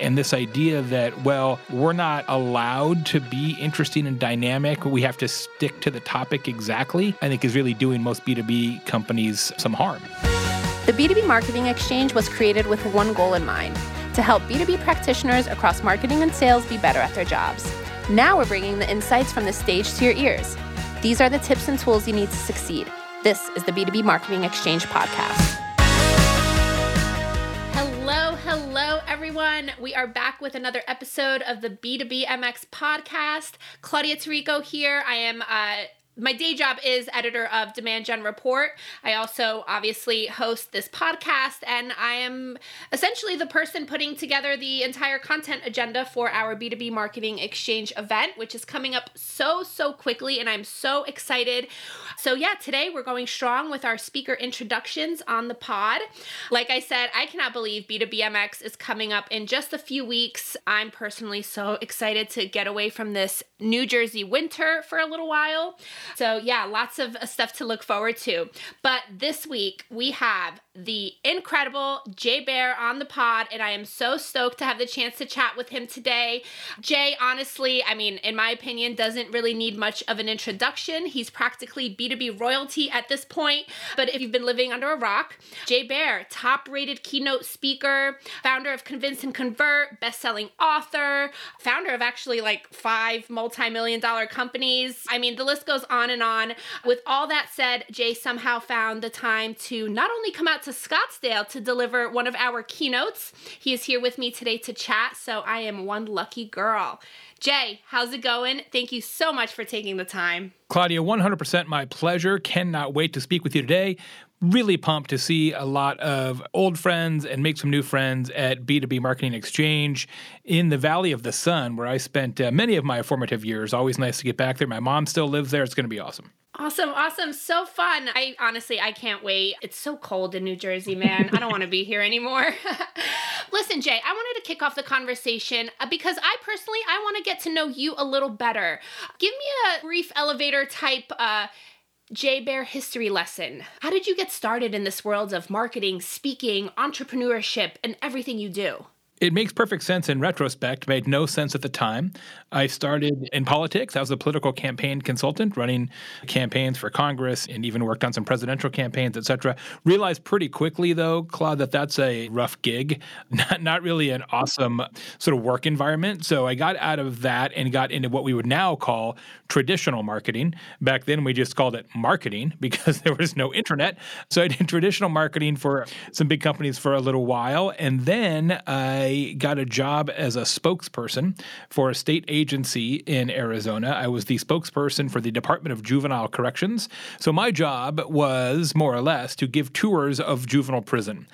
And this idea that, well, we're not allowed to be interesting and dynamic, we have to stick to the topic exactly, I think is really doing most B2B companies some harm. The B2B Marketing Exchange was created with one goal in mind to help B2B practitioners across marketing and sales be better at their jobs. Now we're bringing the insights from the stage to your ears. These are the tips and tools you need to succeed. This is the B2B Marketing Exchange podcast. Everyone. We are back with another episode of the B2B MX podcast. Claudia Tarico here. I am uh, my day job is editor of Demand Gen Report. I also obviously host this podcast, and I am essentially the person putting together the entire content agenda for our B2B Marketing Exchange event, which is coming up so, so quickly, and I'm so excited. So, yeah, today we're going strong with our speaker introductions on the pod. Like I said, I cannot believe B2BMX is coming up in just a few weeks. I'm personally so excited to get away from this New Jersey winter for a little while. So, yeah, lots of stuff to look forward to. But this week we have the incredible Jay Baer on the pod, and I am so stoked to have the chance to chat with him today. Jay, honestly, I mean, in my opinion, doesn't really need much of an introduction. He's practically B2B royalty at this point. But if you've been living under a rock, Jay Baer, top rated keynote speaker, founder of Convince and Convert, best selling author, founder of actually like five multi million dollar companies. I mean, the list goes on and on. With all that said, Jay somehow found the time to not only come out to Scottsdale to deliver one of our keynotes, he is here with me today to chat. So I am one lucky girl. Jay, how's it going? Thank you so much for taking the time. Claudia, 100% my pleasure. Cannot wait to speak with you today. Really pumped to see a lot of old friends and make some new friends at B2B Marketing Exchange in the Valley of the Sun, where I spent uh, many of my formative years. Always nice to get back there. My mom still lives there. It's going to be awesome. Awesome, awesome. So fun. I honestly, I can't wait. It's so cold in New Jersey, man. I don't want to be here anymore. Listen, Jay, I wanted to kick off the conversation uh, because I personally, I want to get to know you a little better. Give me a brief elevator type uh, Jay Baer history lesson. How did you get started in this world of marketing, speaking, entrepreneurship, and everything you do? It makes perfect sense in retrospect, made no sense at the time. I started in politics. I was a political campaign consultant running campaigns for Congress and even worked on some presidential campaigns, et cetera. Realized pretty quickly, though, Claude, that that's a rough gig, not, not really an awesome sort of work environment. So I got out of that and got into what we would now call traditional marketing. Back then, we just called it marketing because there was no internet. So I did traditional marketing for some big companies for a little while. And then I got a job as a spokesperson for a state agency in Arizona. I was the spokesperson for the Department of Juvenile Corrections. So my job was more or less to give tours of juvenile prison.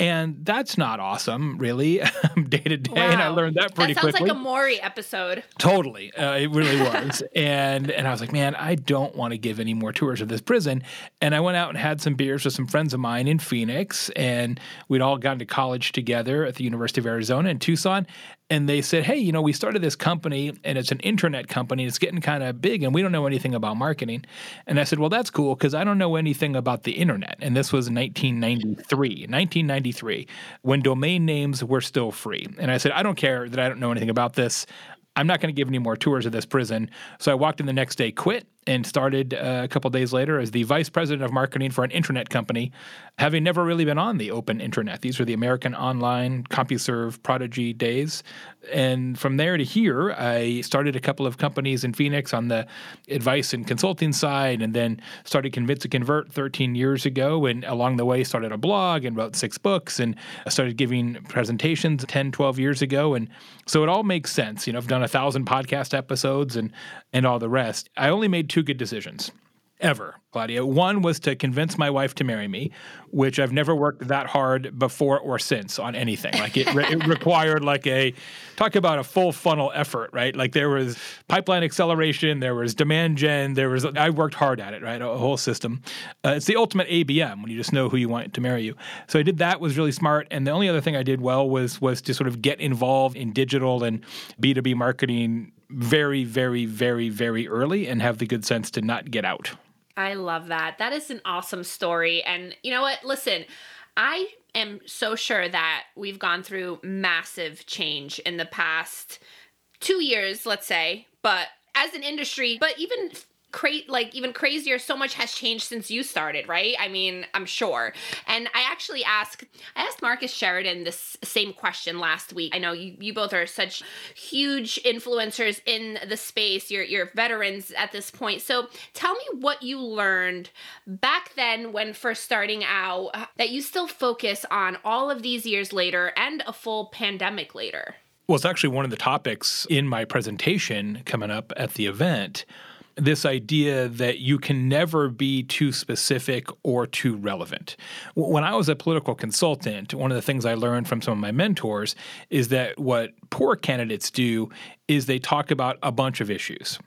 And that's not awesome, really, day to day. Wow. And I learned that pretty quickly. that sounds quickly. like a Maury episode. Totally, uh, it really was, and and I was like, man, I don't want to give any more tours of this prison. And I went out and had some beers with some friends of mine in Phoenix, and we'd all gone to college together at the University of Arizona in Tucson. And they said, hey, you know, we started this company, and it's an internet company. It's getting kind of big, and we don't know anything about marketing. And I said, well, that's cool because I don't know anything about the internet. And this was 1993, 1993, when domain names were still free. And I said, I don't care that I don't know anything about this. I'm not going to give any more tours of this prison. So I walked in the next day, quit, and started uh, a couple days later as the vice president of marketing for an internet company, having never really been on the open internet. These were the American Online, CompuServe, Prodigy days. And from there to here, I started a couple of companies in Phoenix on the advice and consulting side, and then started Convince and Convert 13 years ago. And along the way, started a blog and wrote six books and started giving presentations 10, 12 years ago. And so it all makes sense. You know, I've done a thousand podcast episodes and and all the rest. I only made two good decisions ever, Claudia. One was to convince my wife to marry me, which I've never worked that hard before or since on anything. Like it, re- it required like a talk about a full funnel effort, right? Like there was pipeline acceleration, there was demand gen, there was I worked hard at it, right? A whole system. Uh, it's the ultimate ABM when you just know who you want to marry you. So I did that was really smart. And the only other thing I did well was was to sort of get involved in digital and B two B marketing very, very, very, very early and have the good sense to not get out. I love that. That is an awesome story. And you know what? Listen, I am so sure that we've gone through massive change in the past two years, let's say, but as an industry, but even cra- like even crazier so much has changed since you started right? I mean i'm sure. And i actually asked i asked marcus sheridan this same question last week. I know you, you both are such huge influencers in the space. You're, you're veterans at this point. So tell me what you learned back then when first starting out uh, that you still focus on all of these years later and a full pandemic later. Well, it's actually one of the topics in my presentation coming up at the event this idea that you can never be too specific or too relevant. When I was a political consultant, one of the things I learned from some of my mentors is that what poor candidates do is they talk about a bunch of issues.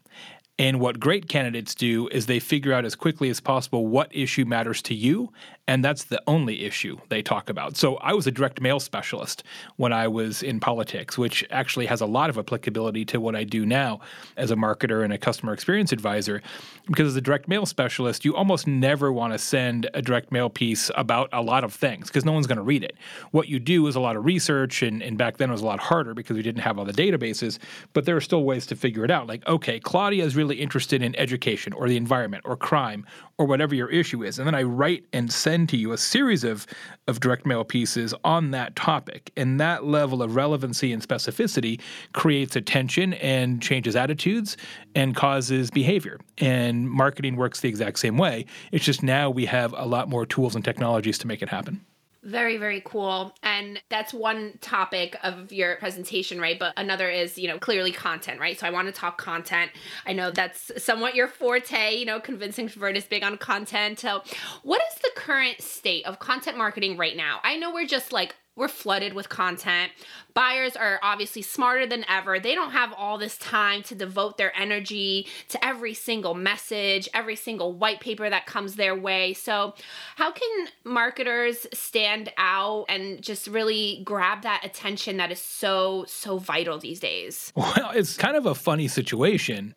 And what great candidates do is they figure out as quickly as possible what issue matters to you, and that's the only issue they talk about. So I was a direct mail specialist when I was in politics, which actually has a lot of applicability to what I do now as a marketer and a customer experience advisor. Because as a direct mail specialist, you almost never want to send a direct mail piece about a lot of things because no one's going to read it. What you do is a lot of research, and, and back then it was a lot harder because we didn't have all the databases, but there are still ways to figure it out. Like, okay, Claudia is really interested in education or the environment or crime or whatever your issue is. And then I write and send to you a series of, of direct mail pieces on that topic. And that level of relevancy and specificity creates attention and changes attitudes and causes behavior. And marketing works the exact same way. It's just now we have a lot more tools and technologies to make it happen. Very, very cool. And that's one topic of your presentation, right? But another is, you know, clearly content, right? So I want to talk content. I know that's somewhat your forte, you know, convincing Vert is big on content. So, what is the current state of content marketing right now? I know we're just like we're flooded with content. Buyers are obviously smarter than ever. They don't have all this time to devote their energy to every single message, every single white paper that comes their way. So, how can marketers stand out and just really grab that attention that is so, so vital these days? Well, it's kind of a funny situation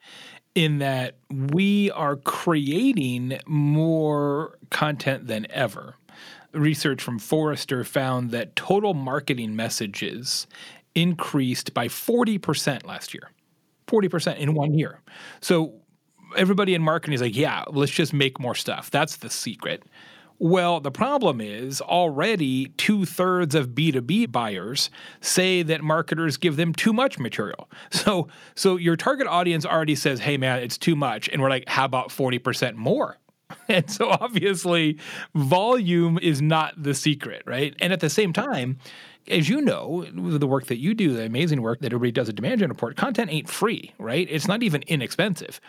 in that we are creating more content than ever research from Forrester found that total marketing messages increased by 40% last year. 40% in one year. So everybody in marketing is like, yeah, let's just make more stuff. That's the secret. Well, the problem is already two thirds of B2B buyers say that marketers give them too much material. So, so your target audience already says, hey, man, it's too much. And we're like, how about 40% more? And so obviously, volume is not the secret, right? And at the same time, as you know, the work that you do, the amazing work that everybody does at Demand Gen Report, content ain't free, right? It's not even inexpensive.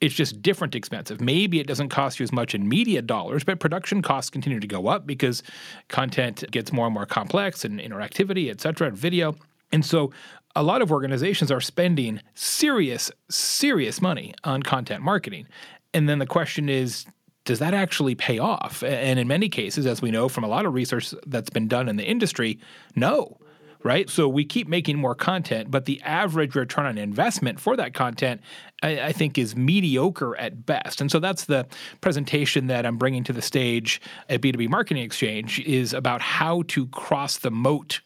It's just different expensive. Maybe it doesn't cost you as much in media dollars, but production costs continue to go up because content gets more and more complex and interactivity, et cetera, and video. And so a lot of organizations are spending serious, serious money on content marketing. And then the question is, does that actually pay off? And in many cases, as we know from a lot of research that's been done in the industry, no. Right? So we keep making more content, but the average return on investment for that content, I, I, think, is mediocre at best. And so that's the presentation that I'm bringing to the stage at B2B Marketing Exchange is about how to cross the moat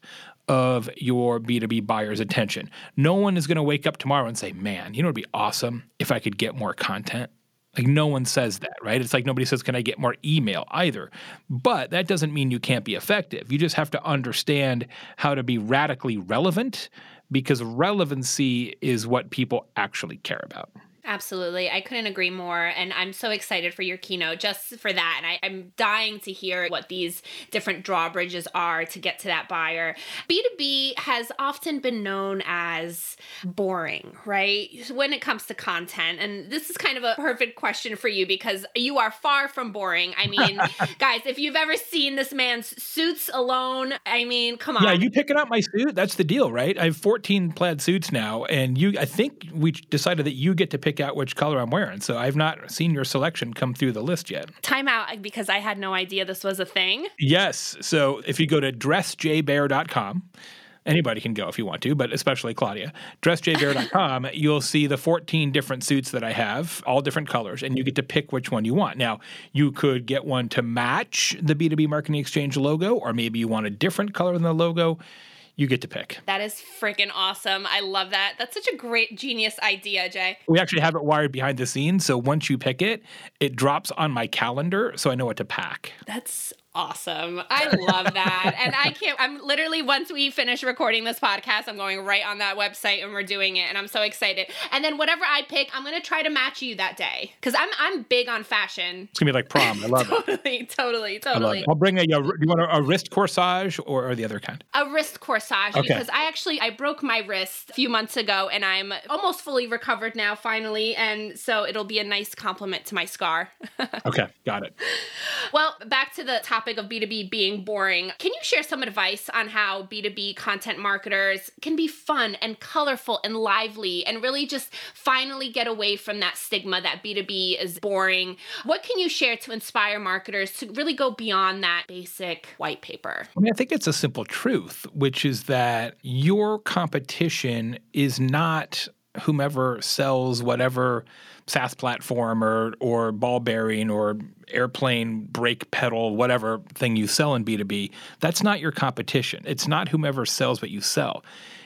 of your B2B buyer's attention. No one is going to wake up tomorrow and say, man, you know, it'd be awesome if I could get more content. Like no one says that, right? It's like nobody says, Can I get more email either? But that doesn't mean you can't be effective. You just have to understand how to be radically relevant because relevancy is what people actually care about. Absolutely. I couldn't agree more. And I'm so excited for your keynote just for that. And I, am dying to hear what these different drawbridges are to get to that buyer. B2B has often been known as boring, right? When it comes to content. And this is kind of a perfect question for you because you are far from boring. I mean, guys, if you've ever seen this man's suits alone, I mean, come on. Yeah, you picking up my suit? That's the deal, right? I have 14 plaid suits now. And you, I think we decided that you get to pick pick out which color I'm wearing. So I've not seen your selection come through the list yet. Time out because I had no idea this was a thing. Yes. So if you go to dressjbear.com, anybody can go if you want to, but especially Claudia, dressjbear.com, you'll see the 14 different suits that I have, all different colors, and you get to pick which one you want. Now, you could get one to match the B2B Marketing Exchange logo, or maybe you want a different color than the logo you get to pick. That is freaking awesome. I love that. That's such a great genius idea, Jay. We actually have it wired behind the scenes. So once you pick it, it drops on my calendar so I know what to pack. That's awesome. I love that. and I can't, I'm literally, once we finish recording this podcast, I'm going right on that website and we're doing it. And I'm so excited. And then whatever I pick, I'm going to try to match you that day. Cause I'm, I'm big on fashion. It's going to be like prom. I love totally, it. Totally, totally, totally. I'll bring a, you want a, a wrist corsage or, or, the other kind? A wrist corsage. Okay. Because I actually, I broke my wrist a few months ago and I'm almost fully recovered now, finally. And so it'll be a nice compliment to my scar. okay. Got it. Well, back to the topic topic of B2B being boring, can you share some advice on how B2B content marketers can be fun and colorful and lively and really just finally get away from that stigma that B2B is boring? What can you share to inspire marketers to really go beyond that basic white paper? I mean, I think it's a simple truth, which is that your competition is not whomever sells whatever SaaS platform or or ball bearing or airplane brake pedal, whatever thing you sell in B2B, that's not your competition. It's not whomever sells what you sell.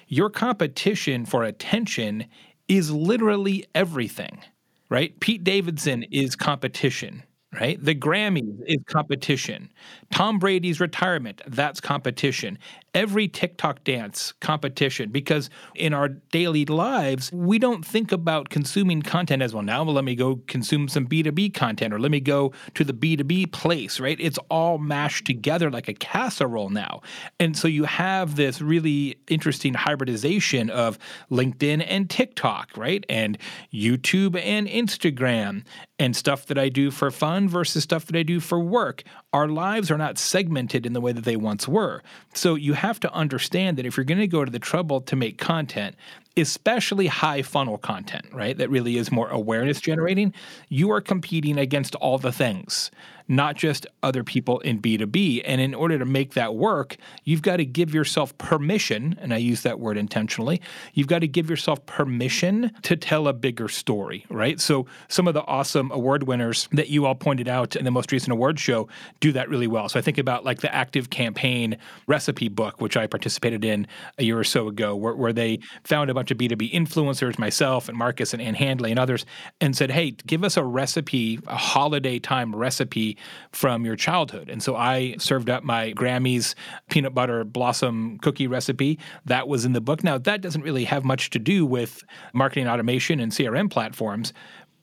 Your competition for attention is literally everything, right? Pete Davidson is competition right? The Grammys is competition. Tom Brady's retirement, that's competition every TikTok dance competition because in our daily lives, we don't think about consuming content as well. Now, well, let me go consume some B2B content or let me go to the B2B place, right? It's all mashed together like a casserole now. And so you have this really interesting hybridization of LinkedIn and TikTok, right? And YouTube and Instagram and stuff that I do for fun versus stuff that I do for work. Our lives are not segmented in the way that they once were. So you have to understand that if you're going to go to the trouble to make content, especially high funnel content, right, that really is more awareness generating, you are competing against all the things not just other people in B2B. And in order to make that work, you've got to give yourself permission, and I use that word intentionally, you've got to give yourself permission to tell a bigger story, right? So some of the awesome award winners that you all pointed out in the most recent award show do that really well. So I think about like the Active Campaign recipe book, which I participated in a year or so ago, where, where they found a bunch of B2B influencers, myself and Marcus and Ann Handley and others, and said, hey, give us a recipe, a holiday time recipe from your childhood. And so I served up my Grammy's peanut butter blossom cookie recipe. That was in the book. Now, that doesn't really have much to do with marketing automation and CRM platforms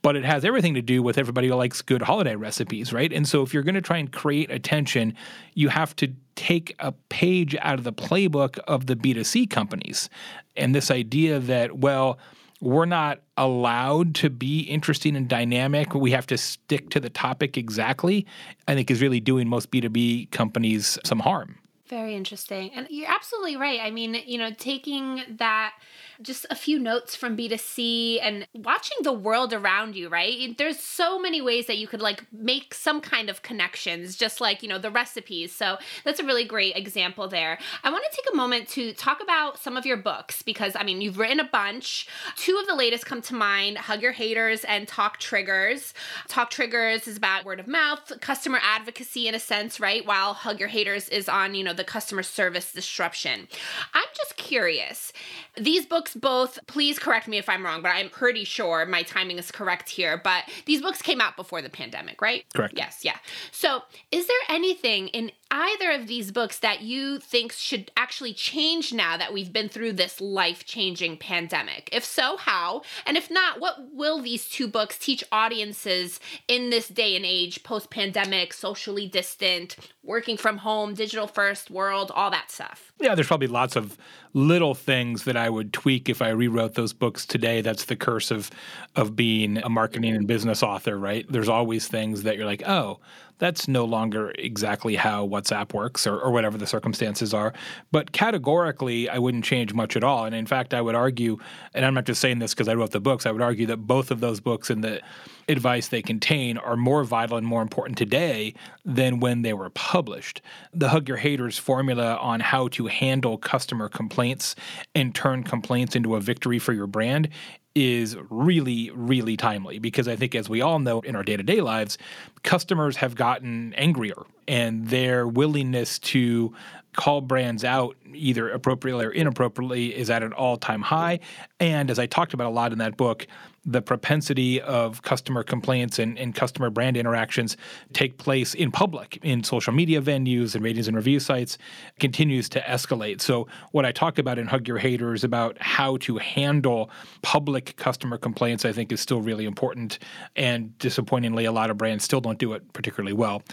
but it has everything to do with everybody who likes good holiday recipes, right? And so if you're going to try and create attention, you have to take a page out of the playbook of the B2C companies. And this idea that, well, we're not allowed to be interesting and dynamic. We have to stick to the topic exactly, I think is really doing most B2B companies some harm. Very interesting. And you're absolutely right. I mean, you know, taking that just a few notes from B2C and watching the world around you, right? There's so many ways that you could like make some kind of connections, just like, you know, the recipes. So that's a really great example there. I want to take a moment to talk about some of your books because, I mean, you've written a bunch. Two of the latest come to mind Hug Your Haters and Talk Triggers. Talk Triggers is about word of mouth, customer advocacy in a sense, right? While Hug Your Haters is on, you know, the customer service disruption. I'm just curious. These books both, please correct me if I'm wrong, but I'm pretty sure my timing is correct here. But these books came out before the pandemic, right? Correct. Yes, yeah. So is there anything in either of these books that you think should actually change now that we've been through this life changing pandemic? If so, how? And if not, what will these two books teach audiences in this day and age, post pandemic, socially distant, working from home, digital first world, all that stuff? Yeah, there's probably lots of little things that I would tweak if I rewrote those books today. That's the curse of of being a marketing and business author, right? There's always things that you're like, oh, that's no longer exactly how WhatsApp works or, or whatever the circumstances are. But categorically, I wouldn't change much at all. And in fact, I would argue, and I'm not just saying this because I wrote the books, I would argue that both of those books and the advice they contain are more vital and more important today than when they were published. The Hug Your Haters formula on how to handle customer complaints and turn complaints into a victory for your brand is really, really timely because I think, as we all know in our day to day lives, customers have gotten angrier and their willingness to call brands out either appropriately or inappropriately is at an all time high. And as I talked about a lot in that book, the propensity of customer complaints and, and, customer brand interactions take place in public, in social media venues and ratings and review sites, continues to escalate. So, what I talk about in Hug Your Haters about how to handle public customer complaints, I think, is still really important. And disappointingly, a lot of brands still don't do it particularly well.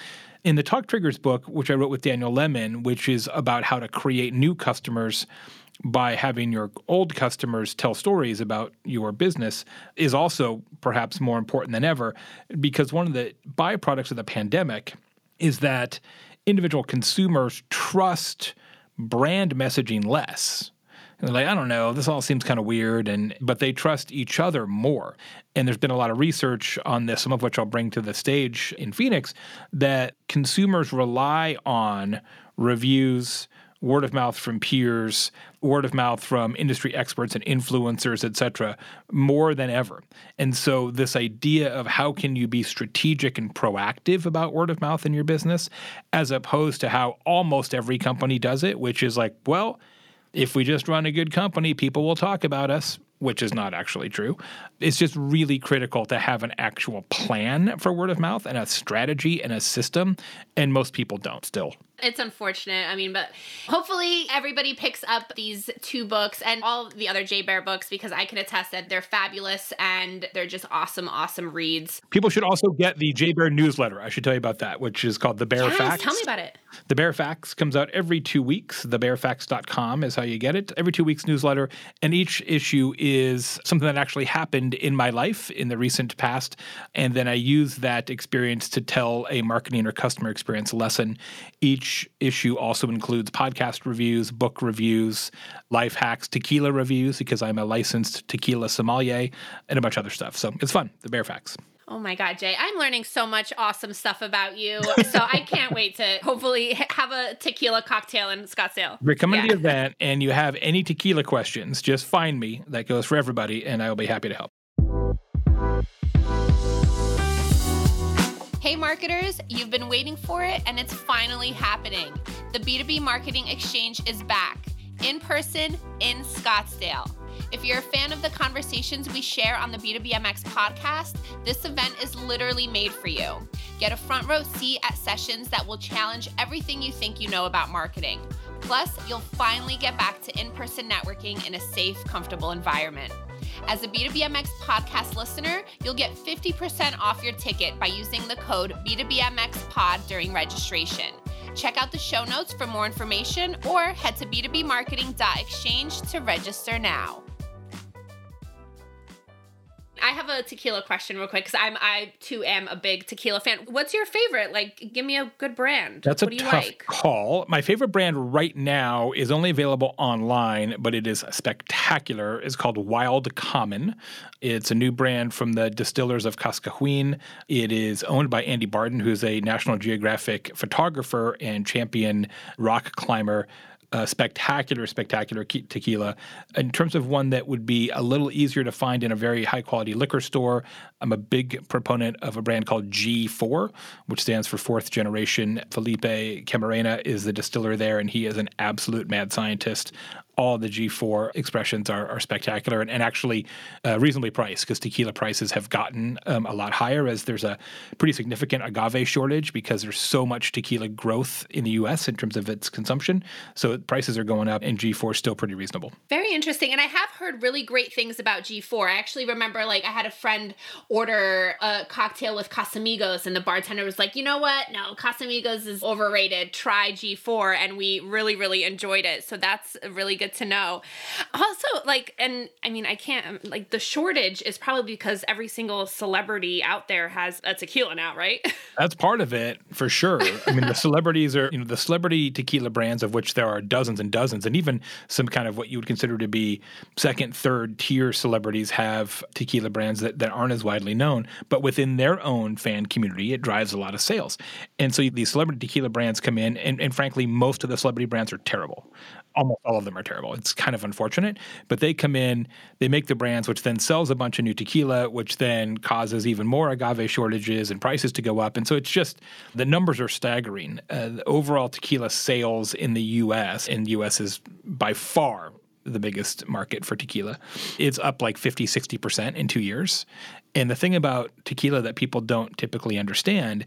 In the Talk Triggers book, which I wrote with Daniel Lemin, which is about how to create new customers by having your old customers tell stories about your business, is also perhaps more important than ever because one of the byproducts of the pandemic is that individual consumers trust brand messaging less they're like, I don't know, this all seems kind of weird, and but they trust each other more. And there's been a lot of research on this, some of which I'll bring to the stage in Phoenix, that consumers rely on reviews, word of mouth from peers, word of mouth from industry experts and influencers, et cetera, more than ever. And so this idea of how can you be strategic and proactive about word of mouth in your business, as opposed to how almost every company does it, which is like, well, if we just run a good company, people will talk about us, which is not actually true. It's just really critical to have an actual plan for word of mouth and a strategy and a system. And most people don't still. It's unfortunate. I mean, but hopefully everybody picks up these two books and all the other Jay Baer books because I can attest that they're fabulous and they're just awesome, awesome reads. People should also get the Jay Baer newsletter. I should tell you about that, which is called The Bear yes, Facts. Tell me about it. The Baer Facts comes out every two weeks. TheBaerFacts.com is how you get it. Every two weeks newsletter. And each issue is something that actually happened in my life in the recent past. And then I use that experience to tell a marketing or customer experience lesson each issue also includes podcast reviews, book reviews, life hacks, tequila reviews, because I'm a licensed tequila sommelier, and a bunch of other stuff. So it's fun, the Baer Facts. Oh my God, Jay, I'm learning so much awesome stuff about you. So I can't wait to hopefully have a tequila cocktail in Scottsdale. We're coming yeah. to the event and you have any tequila questions, just find me. That goes for everybody, and I will be happy to help. Hey, marketers, you've been waiting for it and it's finally happening. The B2B Marketing Exchange is back in person in Scottsdale. If you're a fan of the conversations we share on the B2BMX podcast, this event is literally made for you. Get a front row seat at sessions that will challenge everything you think you know about marketing. Plus, you'll finally get back to in person networking in a safe, comfortable environment. As a B2BMX podcast listener, you'll get 50% off your ticket by using the code B2BMXPod during registration. Check out the show notes for more information or head to b2bmarketing.exchange to register now. I have a tequila question real quick because I'm I too am a big tequila fan. What's your favorite? Like, give me a good brand. That's what a tough like? call. My favorite brand right now is only available online, but it is spectacular. It's called Wild Common. It's a new brand from the distillers of Cascahuín. It is owned by Andy Barton, who's a National Geographic photographer and champion rock climber uh, spectacular, spectacular tequila. In terms of one that would be a little easier to find in a very high quality liquor store, I'm a big proponent of a brand called G4, which stands for fourth generation. Felipe Camarena is the distiller there, and he is an absolute mad scientist all the G4 expressions are, are spectacular and, and actually uh, reasonably priced because tequila prices have gotten um, a lot higher as there's a pretty significant agave shortage because there's so much tequila growth in the US in terms of its consumption. So prices are going up and G4 is still pretty reasonable. Very interesting. And I have heard really great things about G4. I actually remember like I had a friend order a cocktail with Casamigos and the bartender was like, you know what? No, Casamigos is overrated. Try G4. And we really, really enjoyed it. So that's really good good to know. Also, like, and I mean, I can't, like, the shortage is probably because every single celebrity out there has a tequila now, right? That's part of it for sure. I mean, the celebrities are, you know, the celebrity tequila brands, of which there are dozens and dozens, and even some kind of what you would consider to be second, third tier celebrities have tequila brands that, that aren't as widely known. But within their own fan community, it drives a lot of sales. And so these celebrity tequila brands come in, and, and frankly, most of the celebrity brands are terrible almost all of them are terrible. It's kind of unfortunate, but they come in, they make the brands, which then sells a bunch of new tequila, which then causes even more agave shortages and prices to go up. And so it's just the numbers are staggering. Uh, the overall tequila sales in the U.S. and U.S. is by far the biggest market for tequila. It's up like 50, 60% in two years. And the thing about tequila that people don't typically understand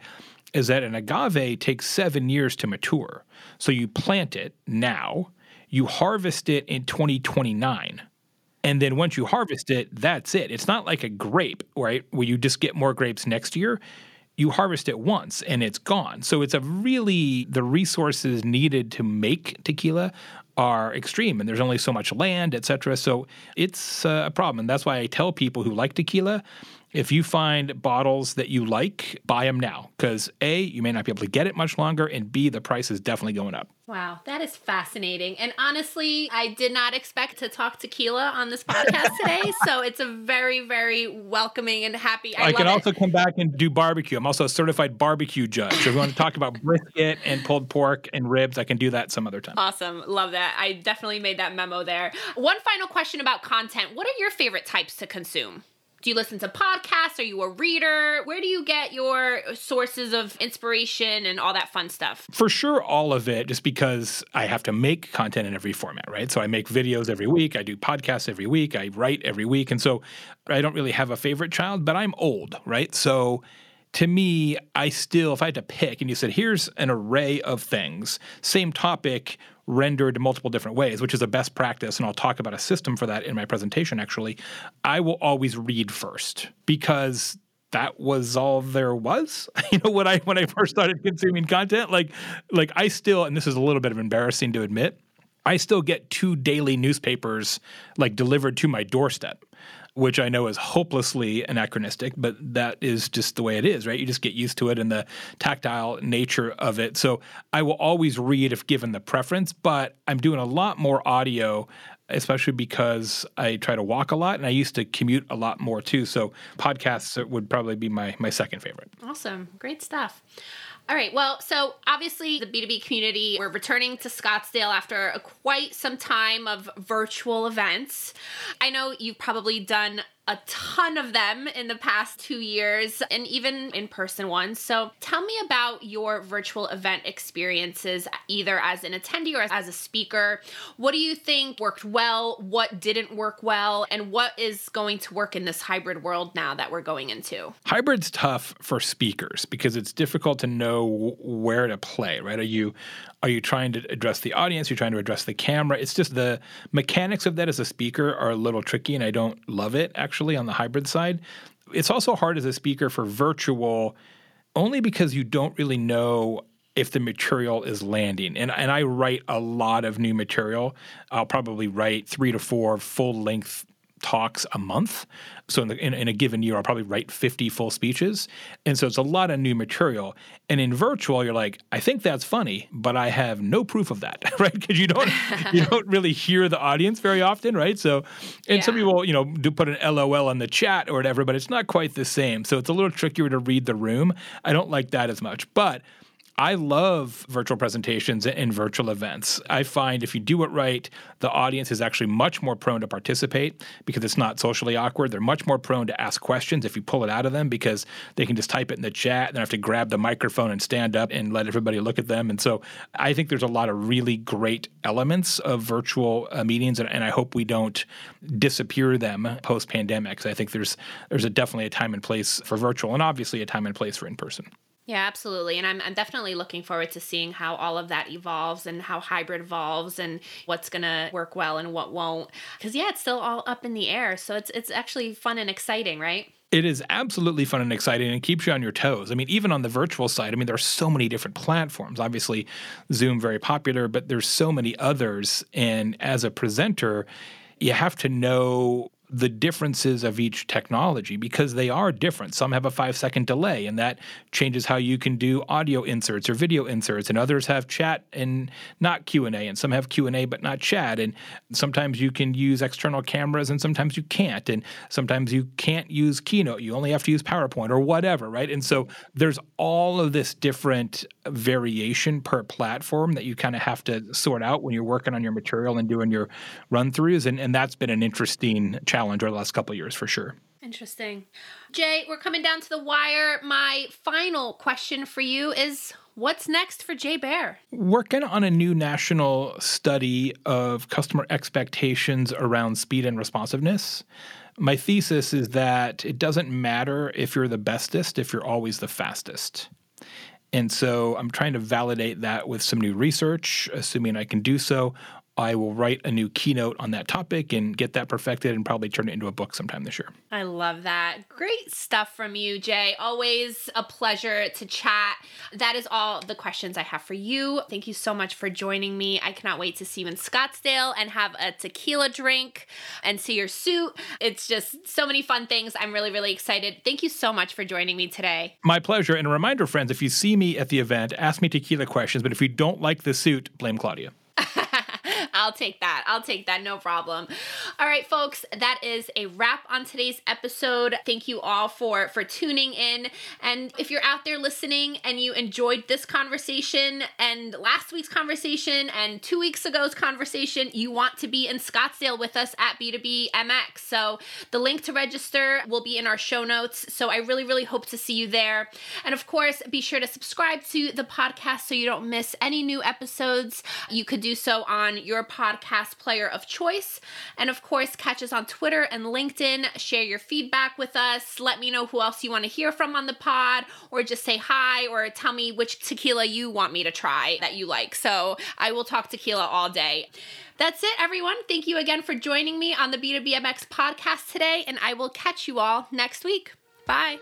is that an agave takes seven years to mature. So you plant it now you harvest it in 2029. And then once you harvest it, that's it. It's not like a grape, right? Where you just get more grapes next year. You harvest it once and it's gone. So it's a really, the resources needed to make tequila are extreme and there's only so much land, et cetera. So it's uh, a problem. And that's why I tell people who like tequila, if you find bottles that you like, buy them now because A, you may not be able to get it much longer, and B, the price is definitely going up. Wow, that is fascinating. And honestly, I did not expect to talk tequila on this podcast today. so it's a very, very welcoming and happy. I, I can also come back and do barbecue. I'm also a certified barbecue judge. If you want to talk about brisket and pulled pork and ribs, I can do that some other time. Awesome. Love that. I definitely made that memo there. One final question about content What are your favorite types to consume? Do you listen to podcasts? Are you a reader? Where do you get your sources of inspiration and all that fun stuff? For sure, all of it, just because I have to make content in every format, right? So I make videos every week, I do podcasts every week, I write every week. And so I don't really have a favorite child, but I'm old, right? So to me, I still, if I had to pick and you said, here's an array of things, same topic, rendered multiple different ways, which is a best practice. And I'll talk about a system for that in my presentation, actually. I will always read first because that was all there was you know when i when i first started consuming content like like i still and this is a little bit of embarrassing to admit i still get two daily newspapers like delivered to my doorstep which I know is hopelessly anachronistic, but that is just the way it is, right? You just get used to it and the tactile nature of it. So I will always read if given the preference, but I'm doing a lot more audio especially because I try to walk a lot and I used to commute a lot more too. So podcasts would probably be my my second favorite. Awesome. Great stuff. All right. Well, so obviously the B2B community, we're returning to Scottsdale after quite some time of virtual events. I know you've probably done a ton of them in the past two years and even in person ones. So tell me about your virtual event experiences, either as an attendee or as a speaker. What do you think worked well? What didn't work well? And what is going to work in this hybrid world now that we're going into? Hybrid's tough for speakers because it's difficult to know where to play, right? Are you are you trying to address the audience? You're trying to address the camera. It's just the mechanics of that as a speaker are a little tricky, and I don't love it actually on the hybrid side. It's also hard as a speaker for virtual, only because you don't really know if the material is landing. And and I write a lot of new material. I'll probably write three to four full length talks a month. So in, the, in, in, a given year, I'll probably write 50 full speeches. And so it's a lot of new material. And in virtual, you're like, I think that's funny, but I have no proof of that, right? Because you don't you don't really hear the audience very often, right? So, and yeah. some people, you know, do put an LOL in the chat or whatever, but it's not quite the same. So it's a little trickier to read the room. I don't like that as much, but I love virtual presentations and virtual events. I find if you do it right, the audience is actually much more prone to participate because it's not socially awkward. They're much more prone to ask questions if you pull it out of them because they can just type it in the chat and have to grab the microphone and stand up and let everybody look at them. And so I think there's a lot of really great elements of virtual uh, meetings, and, and, I hope we don't disappear them post pandemic. I think there's there's a definitely a time and place for virtual, and obviously a time and place for in person. Yeah, absolutely. And I'm, I'm definitely looking forward to seeing how all of that evolves and how hybrid evolves and what's going to work well and what won't. Because, yeah, it's still all up in the air. So it's, it's actually fun and exciting, right? It is absolutely fun and exciting and keeps you on your toes. I mean, even on the virtual side, I mean, there are so many different platforms. Obviously, Zoom very popular, but there's so many others. And as a presenter, you have to know the differences of each technology because they are different. Some have a five second delay, and that changes how you can do audio inserts or video inserts. And others have chat and not Q and A, and some have Q and A but not chat. And sometimes you can use external cameras, and sometimes you can't. And sometimes you can't use Keynote; you only have to use PowerPoint or whatever, right? And so there's all of this different variation per platform that you kind of have to sort out when you're working on your material and doing your run throughs. And, and that's been an interesting challenge challenge over the last couple years for sure. Interesting. Jay, we're coming down to the wire. My final question for you is what's next for Jay Baer? Working on a new national study of customer expectations around speed and responsiveness. My thesis is that it doesn't matter if you're the bestest if you're always the fastest. And so I'm trying to validate that with some new research, assuming I can do so, I will write a new keynote on that topic and get that perfected and probably turn it into a book sometime this year. I love that. Great stuff from you, Jay. Always a pleasure to chat. That is all the questions I have for you. Thank you so much for joining me. I cannot wait to see you in Scottsdale and have a tequila drink and see your suit. It's just so many fun things. I'm really, really excited. Thank you so much for joining me today. My pleasure. And a reminder, friends, if you see me at the event, ask me tequila questions. But if you don't like the suit, blame Claudia. I'll take that. I'll take that. No problem. All right, folks, that is a wrap on today's episode. Thank you all for for tuning in. And if you're out there listening and you enjoyed this conversation and last week's conversation and 2 weeks ago's conversation, you want to be in Scottsdale with us at B2B MX. So, the link to register will be in our show notes. So, I really really hope to see you there. And of course, be sure to subscribe to the podcast so you don't miss any new episodes. You could do so on your podcast player of choice. And of course, catch us on Twitter and LinkedIn. Share your feedback with us. Let me know who else you want to hear from on the pod, or just say hi, or tell me which tequila you want me to try that you like. So I will talk tequila all day. That's it, everyone. Thank you again for joining me on the B2BMX podcast today, and I will catch you all next week. Bye.